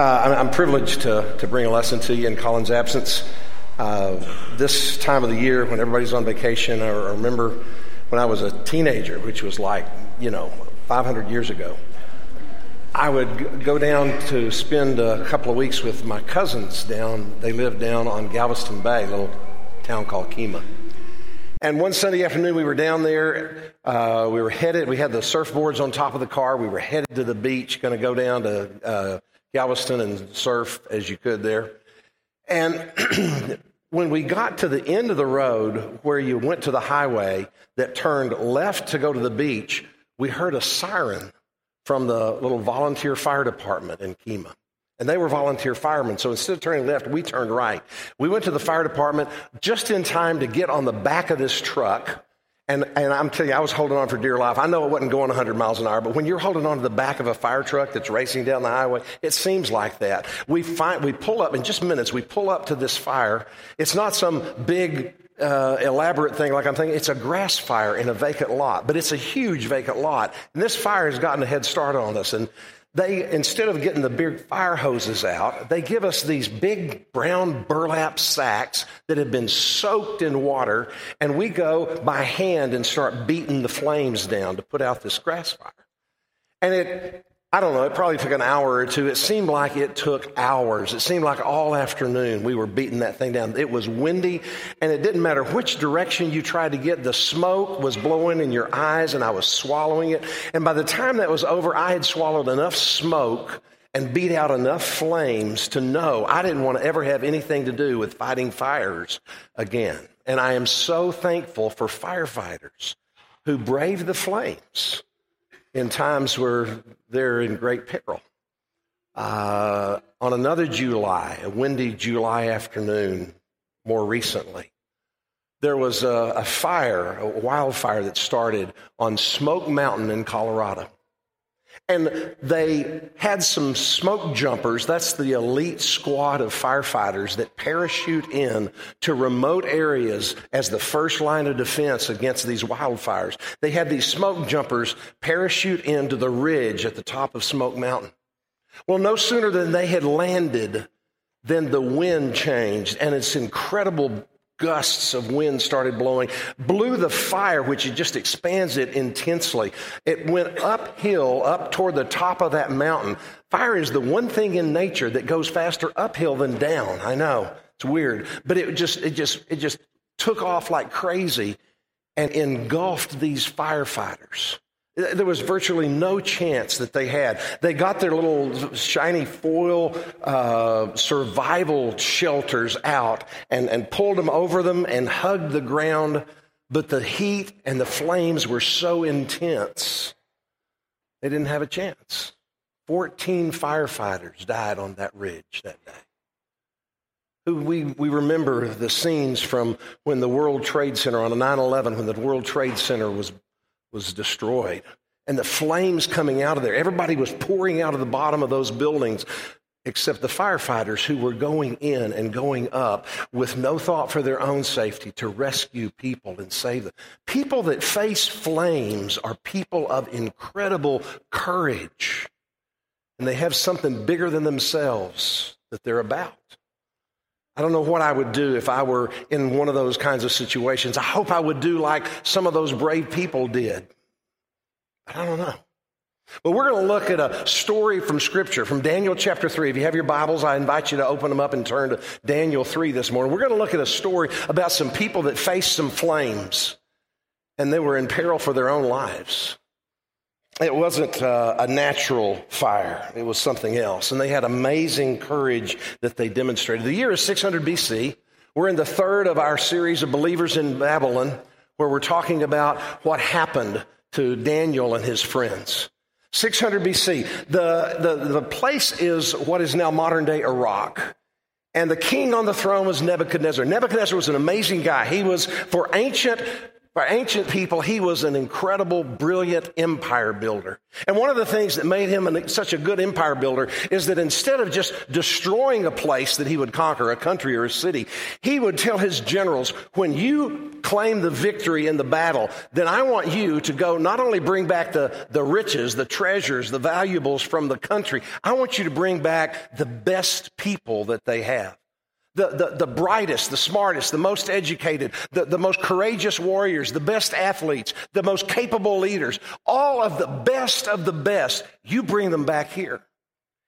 Uh, I'm privileged to, to bring a lesson to you in Colin's absence. Uh, this time of the year, when everybody's on vacation, I remember when I was a teenager, which was like, you know, 500 years ago. I would go down to spend a couple of weeks with my cousins down. They lived down on Galveston Bay, a little town called Kemah. And one Sunday afternoon, we were down there. Uh, we were headed, we had the surfboards on top of the car. We were headed to the beach, going to go down to uh, Galveston and surf as you could there. And when we got to the end of the road where you went to the highway that turned left to go to the beach, we heard a siren from the little volunteer fire department in Kemah. And they were volunteer firemen. So instead of turning left, we turned right. We went to the fire department just in time to get on the back of this truck and, and I'm telling you, I was holding on for dear life. I know it wasn't going 100 miles an hour, but when you're holding on to the back of a fire truck that's racing down the highway, it seems like that. We find, we pull up in just minutes. We pull up to this fire. It's not some big, uh, elaborate thing like I'm thinking. It's a grass fire in a vacant lot, but it's a huge vacant lot. And this fire has gotten a head start on us. And they, instead of getting the big fire hoses out, they give us these big brown burlap sacks that have been soaked in water, and we go by hand and start beating the flames down to put out this grass fire. And it, I don't know, it probably took an hour or two. It seemed like it took hours. It seemed like all afternoon we were beating that thing down. It was windy, and it didn't matter which direction you tried to get. The smoke was blowing in your eyes, and I was swallowing it. And by the time that was over, I had swallowed enough smoke and beat out enough flames to know I didn't want to ever have anything to do with fighting fires again. And I am so thankful for firefighters who brave the flames in times where they're in great peril. Uh, on another July, a windy July afternoon, more recently, there was a, a fire, a wildfire that started on Smoke Mountain in Colorado. And they had some smoke jumpers. That's the elite squad of firefighters that parachute in to remote areas as the first line of defense against these wildfires. They had these smoke jumpers parachute into the ridge at the top of Smoke Mountain. Well, no sooner than they had landed than the wind changed and its incredible gusts of wind started blowing, blew the fire, which it just expands it intensely. It went uphill, up toward the top of that mountain. Fire is the one thing in nature that goes faster uphill than down. I know it's weird, but it just, it just, it just took off like crazy and engulfed these firefighters. There was virtually no chance that they had. They got their little shiny foil uh, survival shelters out and, and pulled them over them and hugged the ground, but the heat and the flames were so intense, they didn't have a chance. 14 firefighters died on that ridge that day. We, we remember the scenes from when the World Trade Center on 9 11, when the World Trade Center was was destroyed. And the flames coming out of there, everybody was pouring out of the bottom of those buildings except the firefighters who were going in and going up with no thought for their own safety to rescue people and save them. People that face flames are people of incredible courage, and they have something bigger than themselves that they're about. I don't know what I would do if I were in one of those kinds of situations. I hope I would do like some of those brave people did. But I don't know. But we're going to look at a story from Scripture, from Daniel chapter 3. If you have your Bibles, I invite you to open them up and turn to Daniel 3 this morning. We're going to look at a story about some people that faced some flames and they were in peril for their own lives. It wasn't uh, a natural fire, it was something else. And they had amazing courage that they demonstrated. The year is 600 BC. We're in the third of our series of believers in Babylon, where we're talking about what happened to Daniel and his friends. 600 BC. The, the, the place is what is now modern day Iraq. And the king on the throne was Nebuchadnezzar. Nebuchadnezzar was an amazing guy. He was, for ancient Ancient people, he was an incredible, brilliant empire builder. And one of the things that made him an, such a good empire builder is that instead of just destroying a place that he would conquer, a country or a city, he would tell his generals, when you claim the victory in the battle, then I want you to go not only bring back the, the riches, the treasures, the valuables from the country, I want you to bring back the best people that they have the, the, the brightest, the smartest, the most educated, the, the most courageous warriors, the best athletes, the most capable leaders, all of the best of the best, you bring them back here.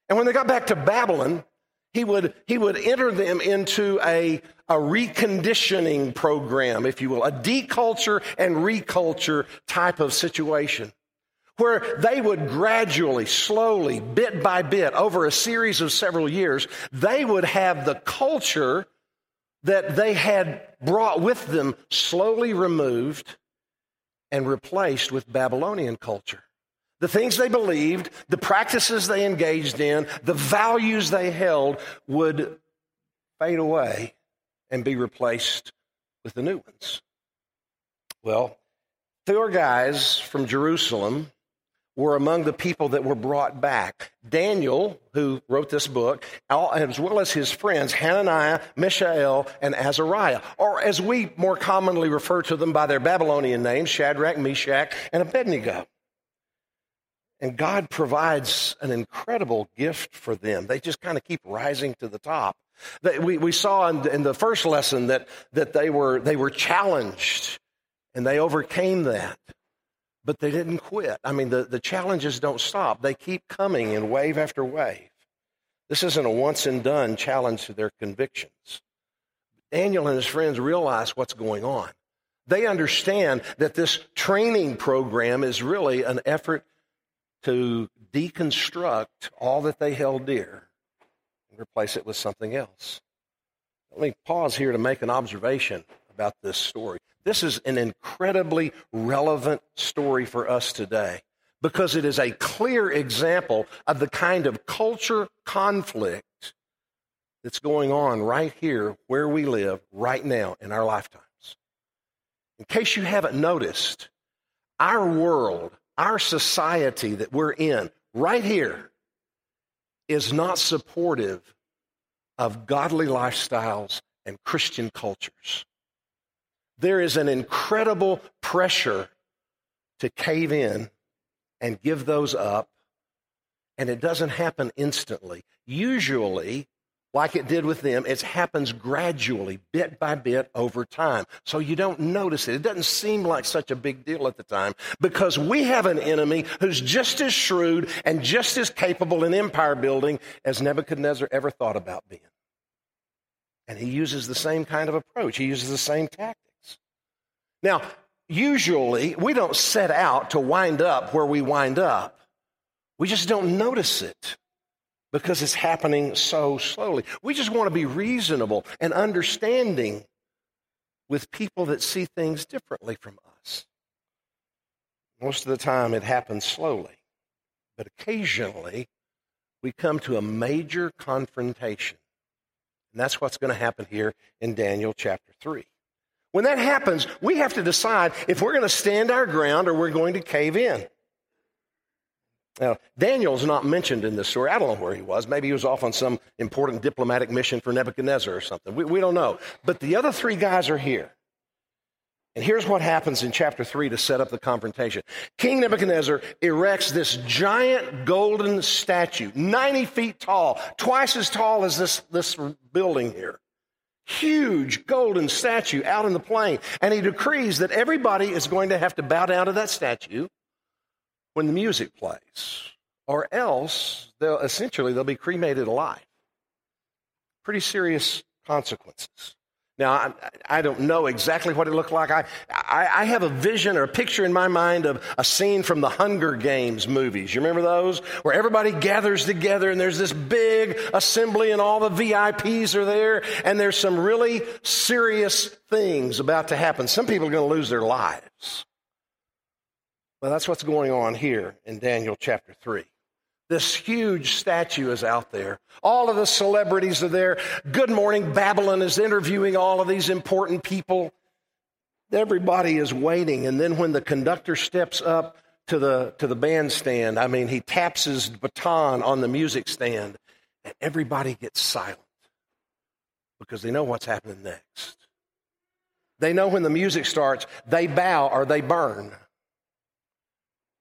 And when they got back to Babylon, he would, he would enter them into a, a reconditioning program, if you will, a deculture and reculture type of situation where they would gradually, slowly, bit by bit, over a series of several years, they would have the culture that they had brought with them slowly removed and replaced with Babylonian culture. The things they believed, the practices they engaged in, the values they held would fade away and be replaced with the new ones. Well, four guys from Jerusalem were among the people that were brought back. Daniel, who wrote this book, as well as his friends, Hananiah, Mishael, and Azariah, or as we more commonly refer to them by their Babylonian names, Shadrach, Meshach, and Abednego. And God provides an incredible gift for them. They just kind of keep rising to the top. We, saw in, in the first lesson that, that they, were, they were challenged and they overcame that but they didn't quit. I mean, the, the challenges don't stop, they keep coming in wave after wave. This isn't a once and done challenge to their convictions. Daniel and his friends realize what's going on. They understand that this training program is really an effort to deconstruct all that they held dear and replace it with something else. Let me pause here to make an observation about this story. This is an incredibly relevant story for us today because it is a clear example of the kind of culture conflict that's going on right here where we live right now in our lifetimes. In case you haven't noticed, our world, our society that we're in right here is not supportive of godly lifestyles and Christian cultures there is an incredible pressure to cave in and give those up, and it doesn't happen instantly. Usually, like it did with them, it happens gradually, bit by bit, over time. So you don't notice it. It doesn't seem like such a big deal at the time because we have an enemy who's just as shrewd and just as capable in empire building as Nebuchadnezzar ever thought about being. And he uses the same kind of approach, he uses the same tactics. Now, usually we don't set out to wind up where we wind up. We just don't notice it because it's happening so slowly. We just want to be reasonable and understanding with people that see things differently from us. Most of the time it happens slowly, but occasionally we come to a major confrontation. And that's what's going to happen here in Daniel chapter 3. When that happens, we have to decide if we're going to stand our ground or we're going to cave in. Now, Daniel's not mentioned in this story. I don't know where he was. Maybe he was off on some important diplomatic mission for Nebuchadnezzar or something. We, we don't know. But the other three guys are here. And here's what happens in chapter 3 to set up the confrontation. King Nebuchadnezzar erects this giant golden statue, 90 feet tall, twice as tall as this, this building here huge golden statue out in the plain. And he decrees that everybody is going to have to bow down to that statue when the music plays, or else they'll essentially they'll be cremated alive. Pretty serious consequences. Now, I, I, don't know exactly what it looked like. I, I, I, have a vision or a picture in my mind of a scene from the Hunger Games movies. You remember those? Where everybody gathers together and there's this big assembly and all the VIPs are there and there's some really serious things about to happen. Some people are going to lose their lives. Well, that's what's going on here in Daniel chapter 3. This huge statue is out there. All of the celebrities are there. Good Morning Babylon is interviewing all of these important people. everybody is waiting. And then when the conductor steps up to the, to the bandstand, I mean, he taps his baton on the music stand, and everybody gets silent because they know what's happening next. They know when the music starts, they bow or they burn.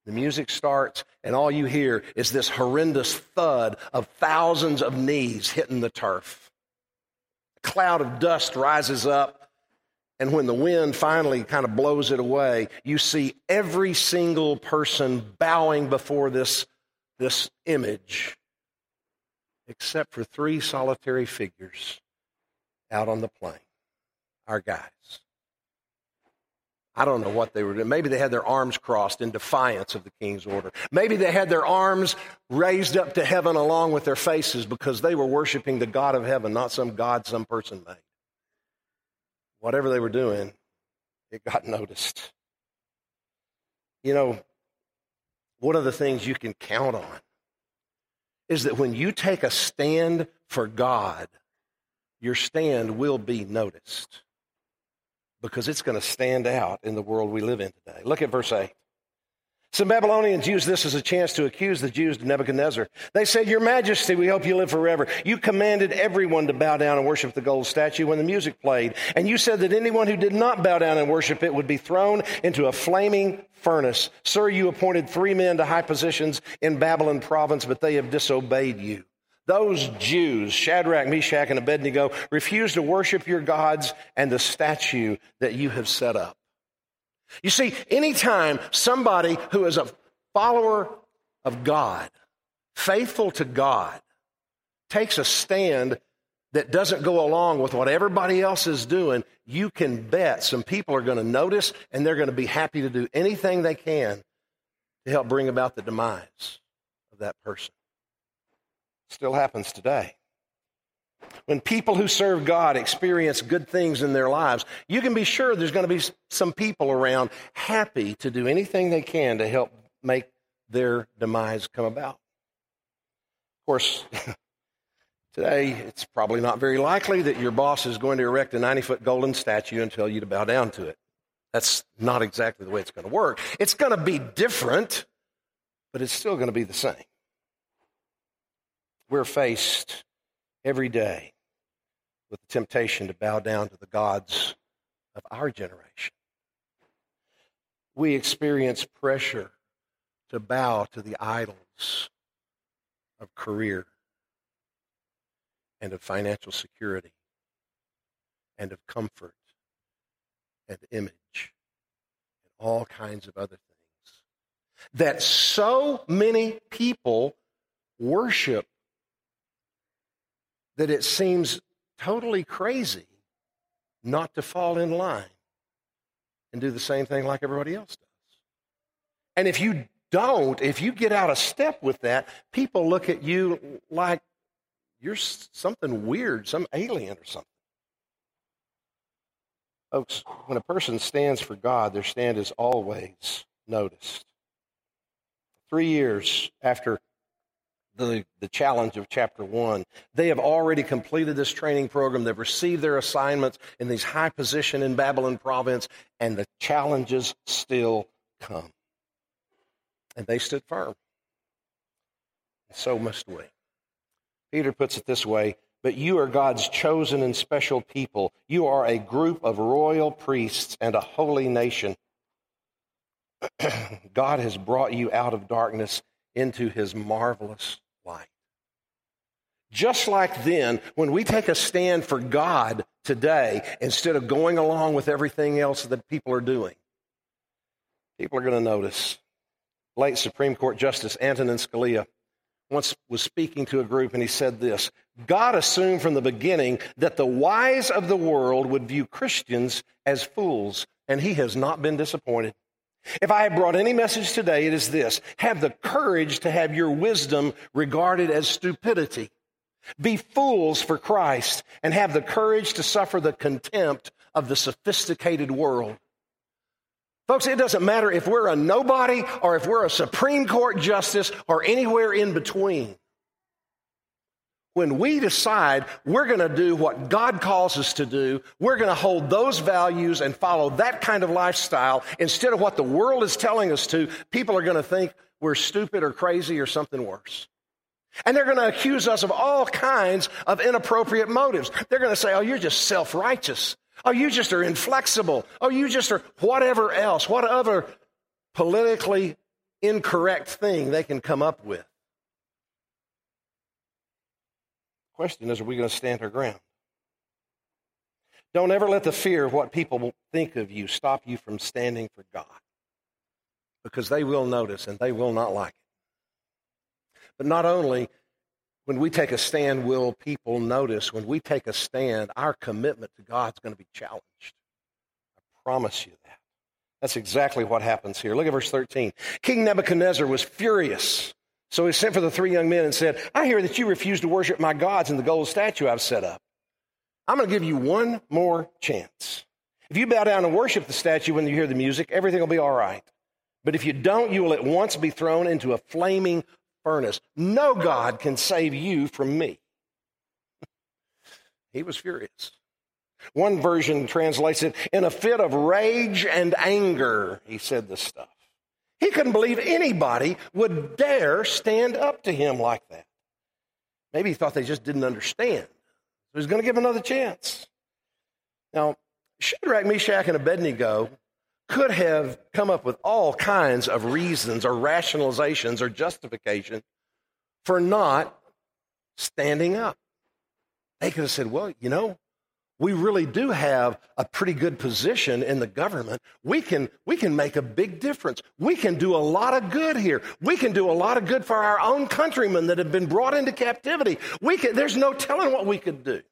The music starts, and all you hear is this horrendous thud of thousands of knees hitting the turf. A cloud of dust rises up, and when the wind finally kind of blows it away, you see every single person bowing before this, this image, except for three solitary figures out on the plain our guys. I don't know what they were doing. Maybe they had their arms crossed in defiance of the king's order. Maybe they had their arms raised up to heaven along with their faces because they were worshiping the God of heaven, not some God some person made. Whatever they were doing, it got noticed. You know, one of the things you can count on is that when you take a stand for God, your stand will be noticed because it's going to stand out in the world we live in today. Look at verse 8. Some Babylonians used this as a chance to accuse the Jews to Nebuchadnezzar. They said, Your Majesty, we hope you live forever. You commanded everyone to bow down and worship the gold statue when the music played. And you said that anyone who did not bow down and worship it would be thrown into a flaming furnace. Sir, you appointed three men to high positions in Babylon province, but they have disobeyed you. Those Jews, Shadrach, Meshach, and Abednego, refused to worship your gods and the statue that you have set up. You see, anytime somebody who is a follower of God, faithful to God, takes a stand that doesn't go along with what everybody else is doing, you can bet some people are going to notice and they're going to be happy to do anything they can to help bring about the demise of that person. Still happens today. When people who serve God experience good things in their lives, you can be sure there's going to be some people around happy to do anything they can to help make their demise come about. Of course, today it's probably not very likely that your boss is going to erect a 90 foot golden statue and tell you to bow down to it. That's not exactly the way it's going to work. It's going to be different, but it's still going to be the same we're faced every day with the temptation to bow down to the gods of our generation. We experience pressure to bow to the idols of career and of financial security and of comfort and image and all kinds of other things that so many people worship that it seems totally crazy not to fall in line and do the same thing like everybody else does. And if you don't, if you get out of step with that, people look at you like you're something weird, some alien or something. Folks, when a person stands for God, their stand is always noticed. Three years after the, the challenge of chapter one. They have already completed this training program. They've received their assignments in these high position in Babylon province, and the challenges still come. And they stood firm. So must we. Peter puts it this way But you are God's chosen and special people. You are a group of royal priests and a holy nation. God has brought you out of darkness into his marvelous light. Just like then, when we take a stand for God today, instead of going along with everything else that people are doing, people are going to notice. Late Supreme Court Justice Antonin Scalia once was speaking to a group and he said this God assumed from the beginning that the wise of the world would view Christians as fools, and he has not been disappointed. If I have brought any message today, it is this have the courage to have your wisdom regarded as stupidity. Be fools for Christ and have the courage to suffer the contempt of the sophisticated world. Folks, it doesn't matter if we're a nobody or if we're a Supreme Court justice or anywhere in between. When we decide we're going to do what God calls us to do, we're going to hold those values and follow that kind of lifestyle instead of what the world is telling us to, people are going to think we're stupid or crazy or something worse. And they're going to accuse us of all kinds of inappropriate motives. They're going to say, oh, you're just self righteous. Oh, you just are inflexible. Oh, you just are whatever else, whatever politically incorrect thing they can come up with. Question is, are we going to stand our ground? Don't ever let the fear of what people will think of you stop you from standing for God. Because they will notice and they will not like it. But not only when we take a stand will people notice, when we take a stand, our commitment to God is going to be challenged. I promise you that. That's exactly what happens here. Look at verse 13. King Nebuchadnezzar was furious. So he sent for the three young men and said, I hear that you refuse to worship my gods and the gold statue I've set up. I'm going to give you one more chance. If you bow down and worship the statue when you hear the music, everything will be all right. But if you don't, you will at once be thrown into a flaming furnace. No God can save you from me. he was furious. One version translates it in a fit of rage and anger, he said this stuff. He couldn't believe anybody would dare stand up to him like that. Maybe he thought they just didn't understand. So he's going to give another chance. Now, Shadrach, Meshach, and Abednego could have come up with all kinds of reasons or rationalizations or justification for not standing up. They could have said, well, you know, we really do have a pretty good position in the government. We can, we can make a big difference. We can do a lot of good here. We can do a lot of good for our own countrymen that have been brought into captivity. We can, there's no telling what we could do.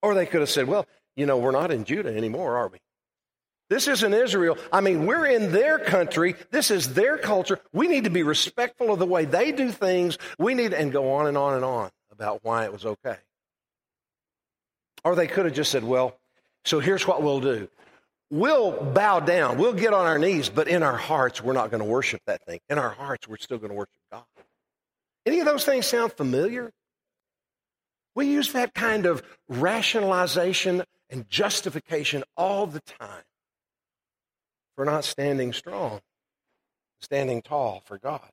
Or they could have said, well, you know, we're not in Judah anymore, are we? This isn't Israel. I mean, we're in their country. This is their culture. We need to be respectful of the way they do things. We need, and go on and on and on about why it was okay. Or they could have just said, well, so here's what we'll do. We'll bow down. We'll get on our knees, but in our hearts, we're not going to worship that thing. In our hearts, we're still going to worship God. Any of those things sound familiar? We use that kind of rationalization and justification all the time for not standing strong, standing tall for God.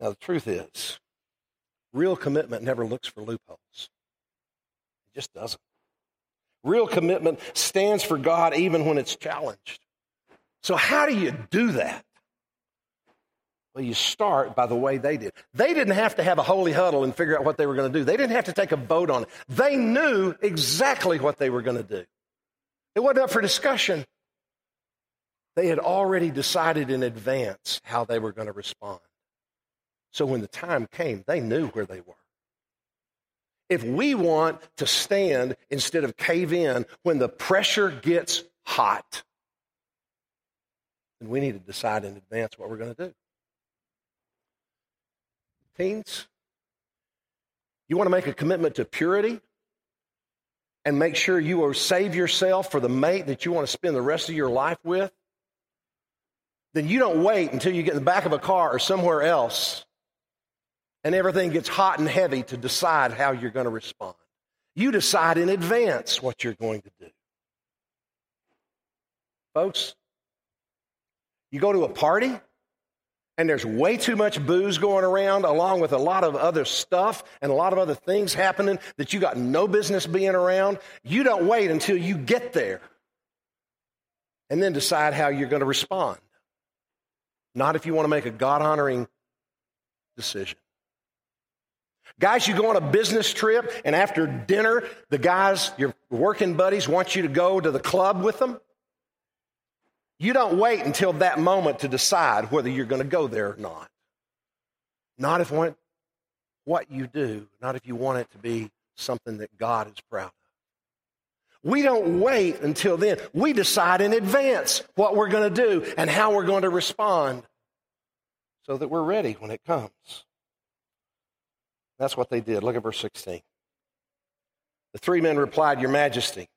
Now, the truth is, real commitment never looks for loopholes, just doesn't. Real commitment stands for God even when it's challenged. So, how do you do that? Well, you start by the way they did. They didn't have to have a holy huddle and figure out what they were going to do. They didn't have to take a vote on it. They knew exactly what they were going to do. It wasn't up for discussion. They had already decided in advance how they were going to respond. So when the time came, they knew where they were. If we want to stand instead of cave in when the pressure gets hot, then we need to decide in advance what we're going to do. Teens, you want to make a commitment to purity? and make sure you will save yourself for the mate that you want to spend the rest of your life with, then you don't wait until you get in the back of a car or somewhere else and everything gets hot and heavy to decide how you're going to respond. You decide in advance what you're going to do. Folks, you go to a party and there's way too much booze going around, along with a lot of other stuff and a lot of other things happening that you got no business being around, you don't wait until you get there and then decide how you're going to respond. Not if you want to make a God honoring decision. Guys, you go on a business trip, and after dinner, the guys, your working buddies, want you to go to the club with them. You don't wait until that moment to decide whether you're going to go there or not. Not if what, what you do, not if you want it to be something that God is proud of. We don't wait until then. We decide in advance what we're going to do and how we're going to respond so that we're ready when it comes. That's what they did. Look at verse 16. The three men replied, Your Majesty,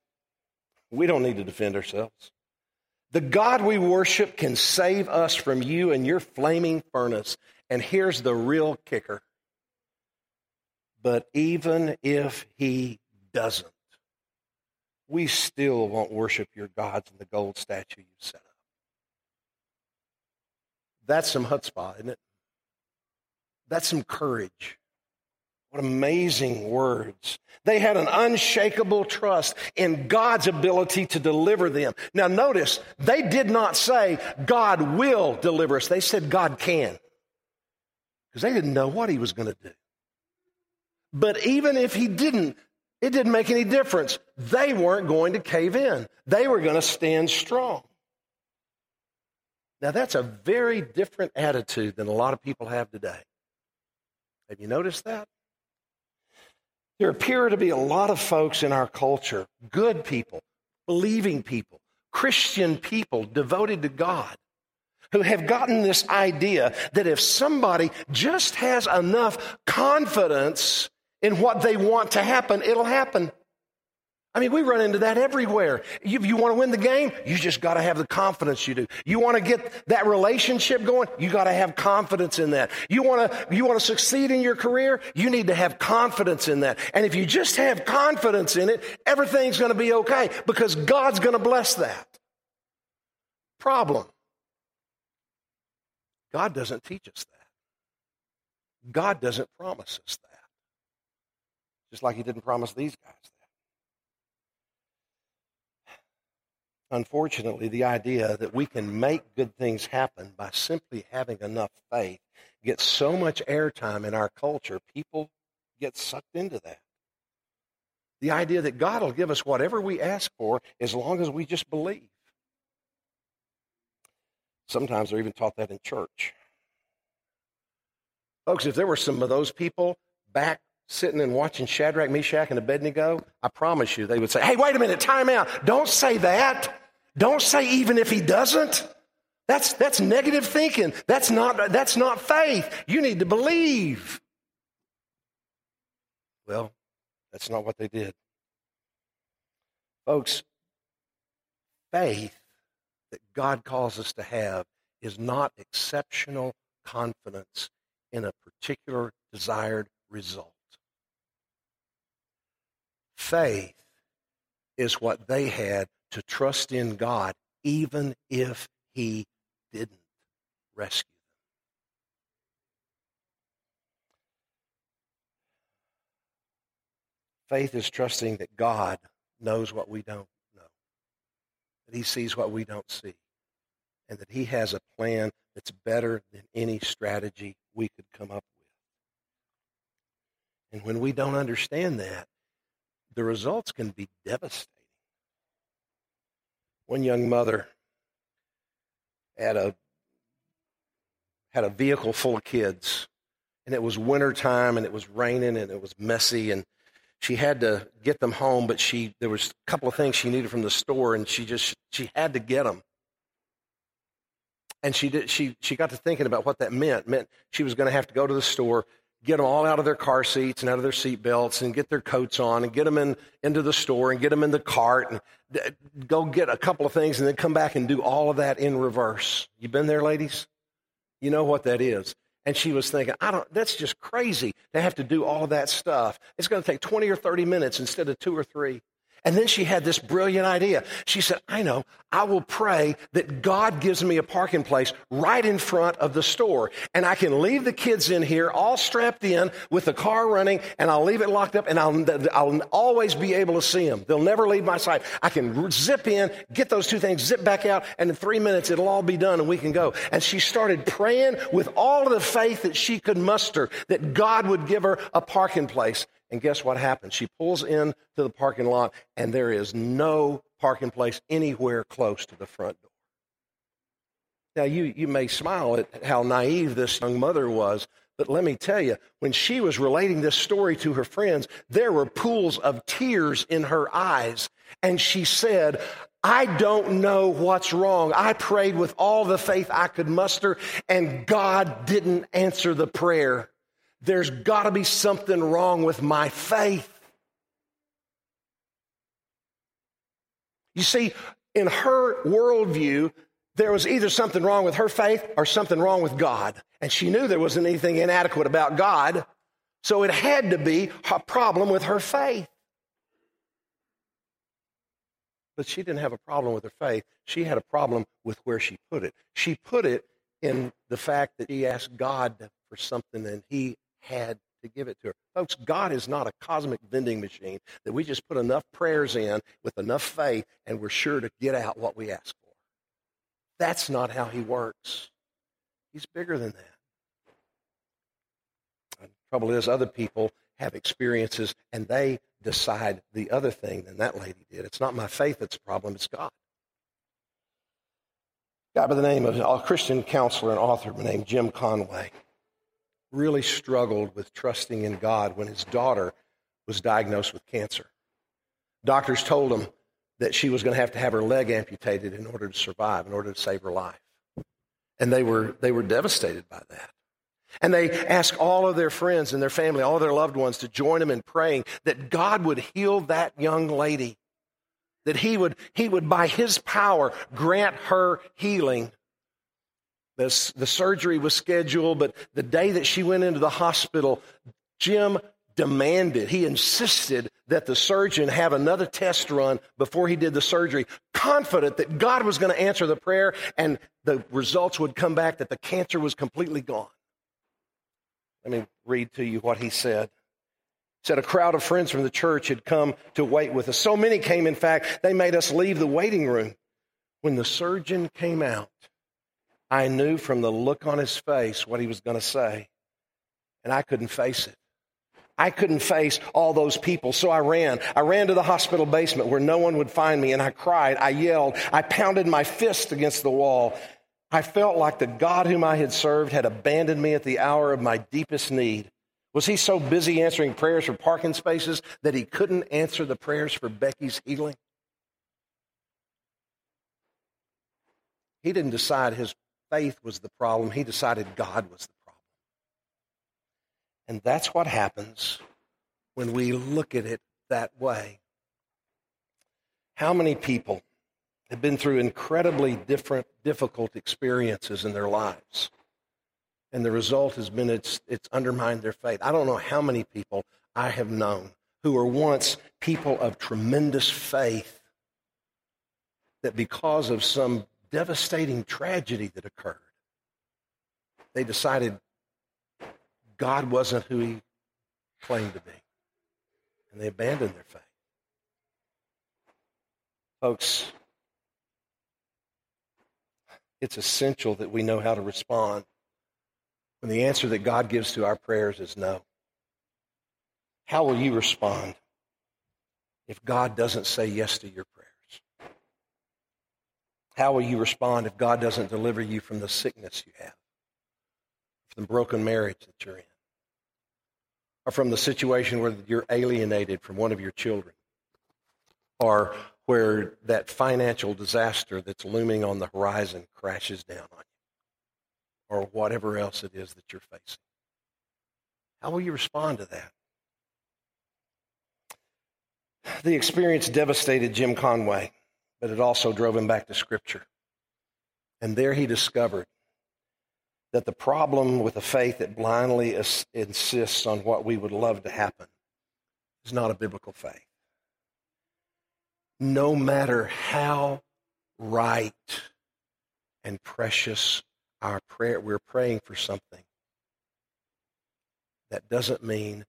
we don't need to defend ourselves. The God we worship can save us from you and your flaming furnace. And here's the real kicker But even if he doesn't, we still won't worship your gods and the gold statue you set up. That's some chutzpah, isn't it? That's some courage. What amazing words. They had an unshakable trust in God's ability to deliver them. Now notice, they did not say, God will deliver us. They said, God can. Because they didn't know what he was going to do. But even if he didn't, it didn't make any difference. They weren't going to cave in. They were going to stand strong. Now that's a very different attitude than a lot of people have today. Have you noticed that? There appear to be a lot of folks in our culture, good people, believing people, Christian people devoted to God, who have gotten this idea that if somebody just has enough confidence in what they want to happen, it'll happen. I mean, we run into that everywhere. You, you want to win the game? You just got to have the confidence you do. You want to get that relationship going? You got to have confidence in that. You want to, you want to succeed in your career? You need to have confidence in that. And if you just have confidence in it, everything's going to be okay because God's going to bless that. Problem. God doesn't teach us that. God doesn't promise us that. Just like He didn't promise these guys that. Unfortunately, the idea that we can make good things happen by simply having enough faith gets so much airtime in our culture, people get sucked into that. The idea that God will give us whatever we ask for as long as we just believe. Sometimes they're even taught that in church. Folks, if there were some of those people back sitting and watching Shadrach, Meshach, and Abednego, I promise you they would say, Hey, wait a minute, time out. Don't say that. Don't say even if he doesn't. That's, that's negative thinking. That's not, that's not faith. You need to believe. Well, that's not what they did. Folks, faith that God calls us to have is not exceptional confidence in a particular desired result. Faith is what they had to trust in God, even if He didn't rescue them. Faith is trusting that God knows what we don't know, that He sees what we don't see, and that He has a plan that's better than any strategy we could come up with. And when we don't understand that, the results can be devastating. One young mother had a had a vehicle full of kids, and it was winter time, and it was raining, and it was messy, and she had to get them home, but she there was a couple of things she needed from the store, and she just she had to get them. And she did she she got to thinking about what that meant. It meant she was going to have to go to the store, get them all out of their car seats and out of their seat belts and get their coats on and get them in, into the store and get them in the cart and uh, go get a couple of things and then come back and do all of that in reverse. You been there, ladies? You know what that is. And she was thinking, I don't, that's just crazy to have to do all of that stuff. It's going to take 20 or 30 minutes instead of two or three. And then she had this brilliant idea. She said, I know, I will pray that God gives me a parking place right in front of the store. And I can leave the kids in here all strapped in with the car running and I'll leave it locked up and I'll, I'll always be able to see them. They'll never leave my sight. I can zip in, get those two things, zip back out, and in three minutes it'll all be done and we can go. And she started praying with all of the faith that she could muster that God would give her a parking place. And guess what happens? She pulls in to the parking lot, and there is no parking place anywhere close to the front door. Now, you, you may smile at how naive this young mother was, but let me tell you, when she was relating this story to her friends, there were pools of tears in her eyes. And she said, I don't know what's wrong. I prayed with all the faith I could muster, and God didn't answer the prayer there's got to be something wrong with my faith. You see, in her worldview, there was either something wrong with her faith or something wrong with God. And she knew there wasn't anything inadequate about God. So it had to be a problem with her faith. But she didn't have a problem with her faith. She had a problem with where she put it. She put it in the fact that she asked God for something and he had to give it to her. Folks, God is not a cosmic vending machine that we just put enough prayers in with enough faith and we're sure to get out what we ask for. That's not how he works. He's bigger than that. The trouble is, other people have experiences and they decide the other thing than that lady did. It's not my faith that's the problem, it's God. A guy by the name of a Christian counselor and author named Jim Conway really struggled with trusting in God when his daughter was diagnosed with cancer. Doctors told him that she was going to have to have her leg amputated in order to survive, in order to save her life. And they were, they were devastated by that. And they asked all of their friends and their family, all their loved ones to join them in praying that God would heal that young lady, that he would, he would, by his power, grant her healing the, surgery was scheduled, but the day that she went into the hospital, Jim demanded, he insisted that the surgeon have another test run before he did the surgery, confident that God was going to answer the prayer and the results would come back that the cancer was completely gone. Let me read to you what he said. Said a crowd of friends from the church had come to wait with us. So many came, in fact, they made us leave the waiting room. When the surgeon came out, I knew from the look on his face what he was going to say, and I couldn't face it. I couldn't face all those people, so I ran. I ran to the hospital basement where no one would find me, and I cried, I yelled, I pounded my fist against the wall. I felt like the God whom I had served had abandoned me at the hour of my deepest need. Was he so busy answering prayers for parking spaces that he couldn't answer the prayers for Becky's healing? He didn't decide his faith was the problem. He decided God was the problem. And that's what happens when we look at it that way. How many people have been through incredibly different, difficult experiences in their lives? And the result has been it's, it's undermined their faith. I don't know how many people I have known who were once people of tremendous faith that because of some devastating tragedy that occurred. They decided God wasn't who he claimed to be. And they abandoned their faith. Folks, it's essential that we know how to respond when the answer that God gives to our prayers is no. How will you respond if God doesn't say yes to your prayer? How will you respond if God doesn't deliver you from the sickness you have, from the broken marriage that you're in, or from the situation where you're alienated from one of your children, or where that financial disaster that's looming on the horizon crashes down on you, or whatever else it is that you're facing? How will you respond to that? The experience devastated Jim Conway but it also drove him back to Scripture. And there he discovered that the problem with a faith that blindly insists on what we would love to happen is not a biblical faith. No matter how right and precious our prayer, we're praying for something. That doesn't mean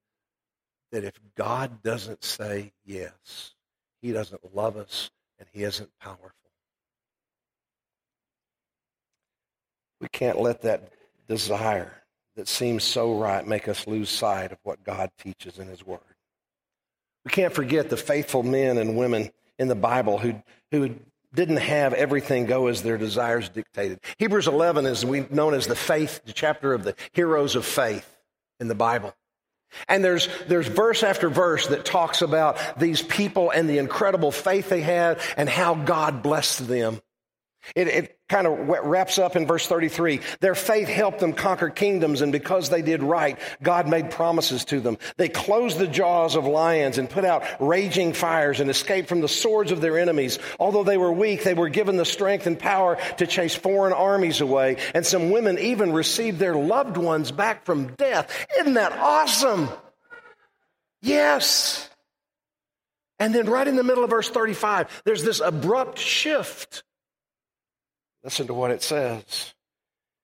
that if God doesn't say yes, He doesn't love us and he isn't powerful. We can't let that desire that seems so right make us lose sight of what God teaches in his word. We can't forget the faithful men and women in the Bible who, who didn't have everything go as their desires dictated. Hebrews 11 is known as the faith, the chapter of the heroes of faith in the Bible. And there's, there's verse after verse that talks about these people and the incredible faith they had and how God blessed them. It, it kind of wraps up in verse 33. Their faith helped them conquer kingdoms, and because they did right, God made promises to them. They closed the jaws of lions and put out raging fires and escaped from the swords of their enemies. Although they were weak, they were given the strength and power to chase foreign armies away, and some women even received their loved ones back from death. Isn't that awesome? Yes. And then right in the middle of verse 35, there's this abrupt shift. Listen to what it says.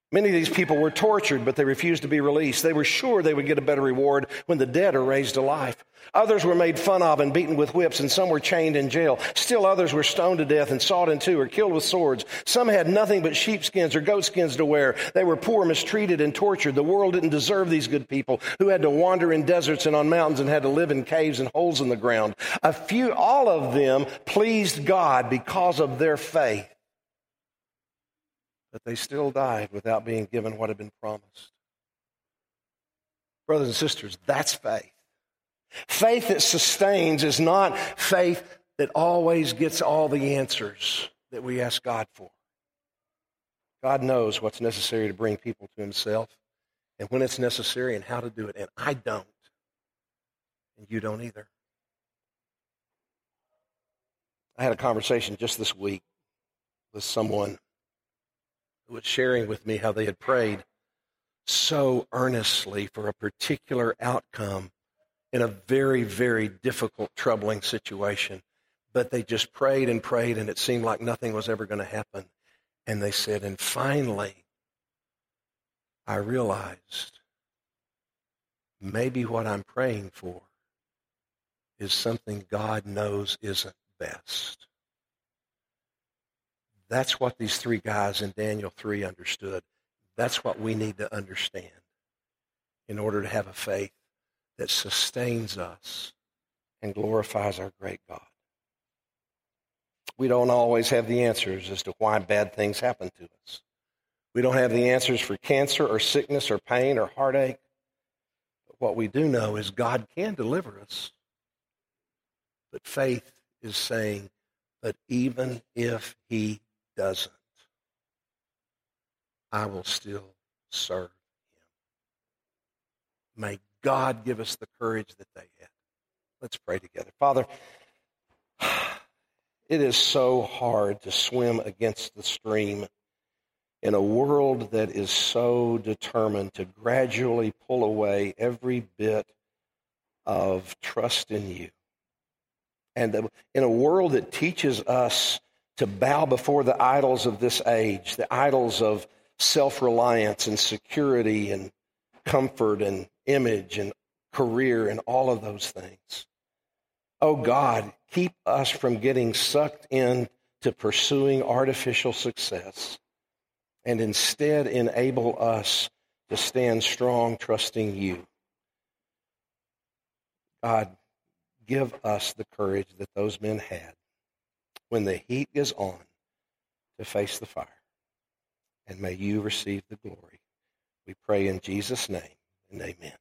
Many of these people were tortured, but they refused to be released. They were sure they would get a better reward when the dead are raised to life. Others were made fun of and beaten with whips, and some were chained in jail. Still others were stoned to death and sawed in two or killed with swords. Some had nothing but sheepskins or goatskins to wear. They were poor, mistreated, and tortured. The world didn't deserve these good people who had to wander in deserts and on mountains and had to live in caves and holes in the ground. A few, all of them pleased God because of their faith but they still died without being given what had been promised. Brothers and sisters, that's faith. Faith that sustains is not faith that always gets all the answers that we ask God for. God knows what's necessary to bring people to Himself and when it's necessary and how to do it, and I don't. And you don't either. I had a conversation just this week with someone was sharing with me how they had prayed so earnestly for a particular outcome in a very, very difficult, troubling situation. But they just prayed and prayed, and it seemed like nothing was ever going to happen. And they said, and finally, I realized maybe what I'm praying for is something God knows isn't best. That's what these three guys in Daniel 3 understood. That's what we need to understand in order to have a faith that sustains us and glorifies our great God. We don't always have the answers as to why bad things happen to us. We don't have the answers for cancer or sickness or pain or heartache. But what we do know is God can deliver us. But faith is saying, but even if He doesn't, I will still serve him. May God give us the courage that they had. Let's pray together. Father, it is so hard to swim against the stream in a world that is so determined to gradually pull away every bit of trust in you. And in a world that teaches us to bow before the idols of this age, the idols of self reliance and security and comfort and image and career and all of those things. Oh God, keep us from getting sucked into pursuing artificial success and instead enable us to stand strong trusting you. God, give us the courage that those men had when the heat is on to face the fire. And may you receive the glory. We pray in Jesus' name and amen.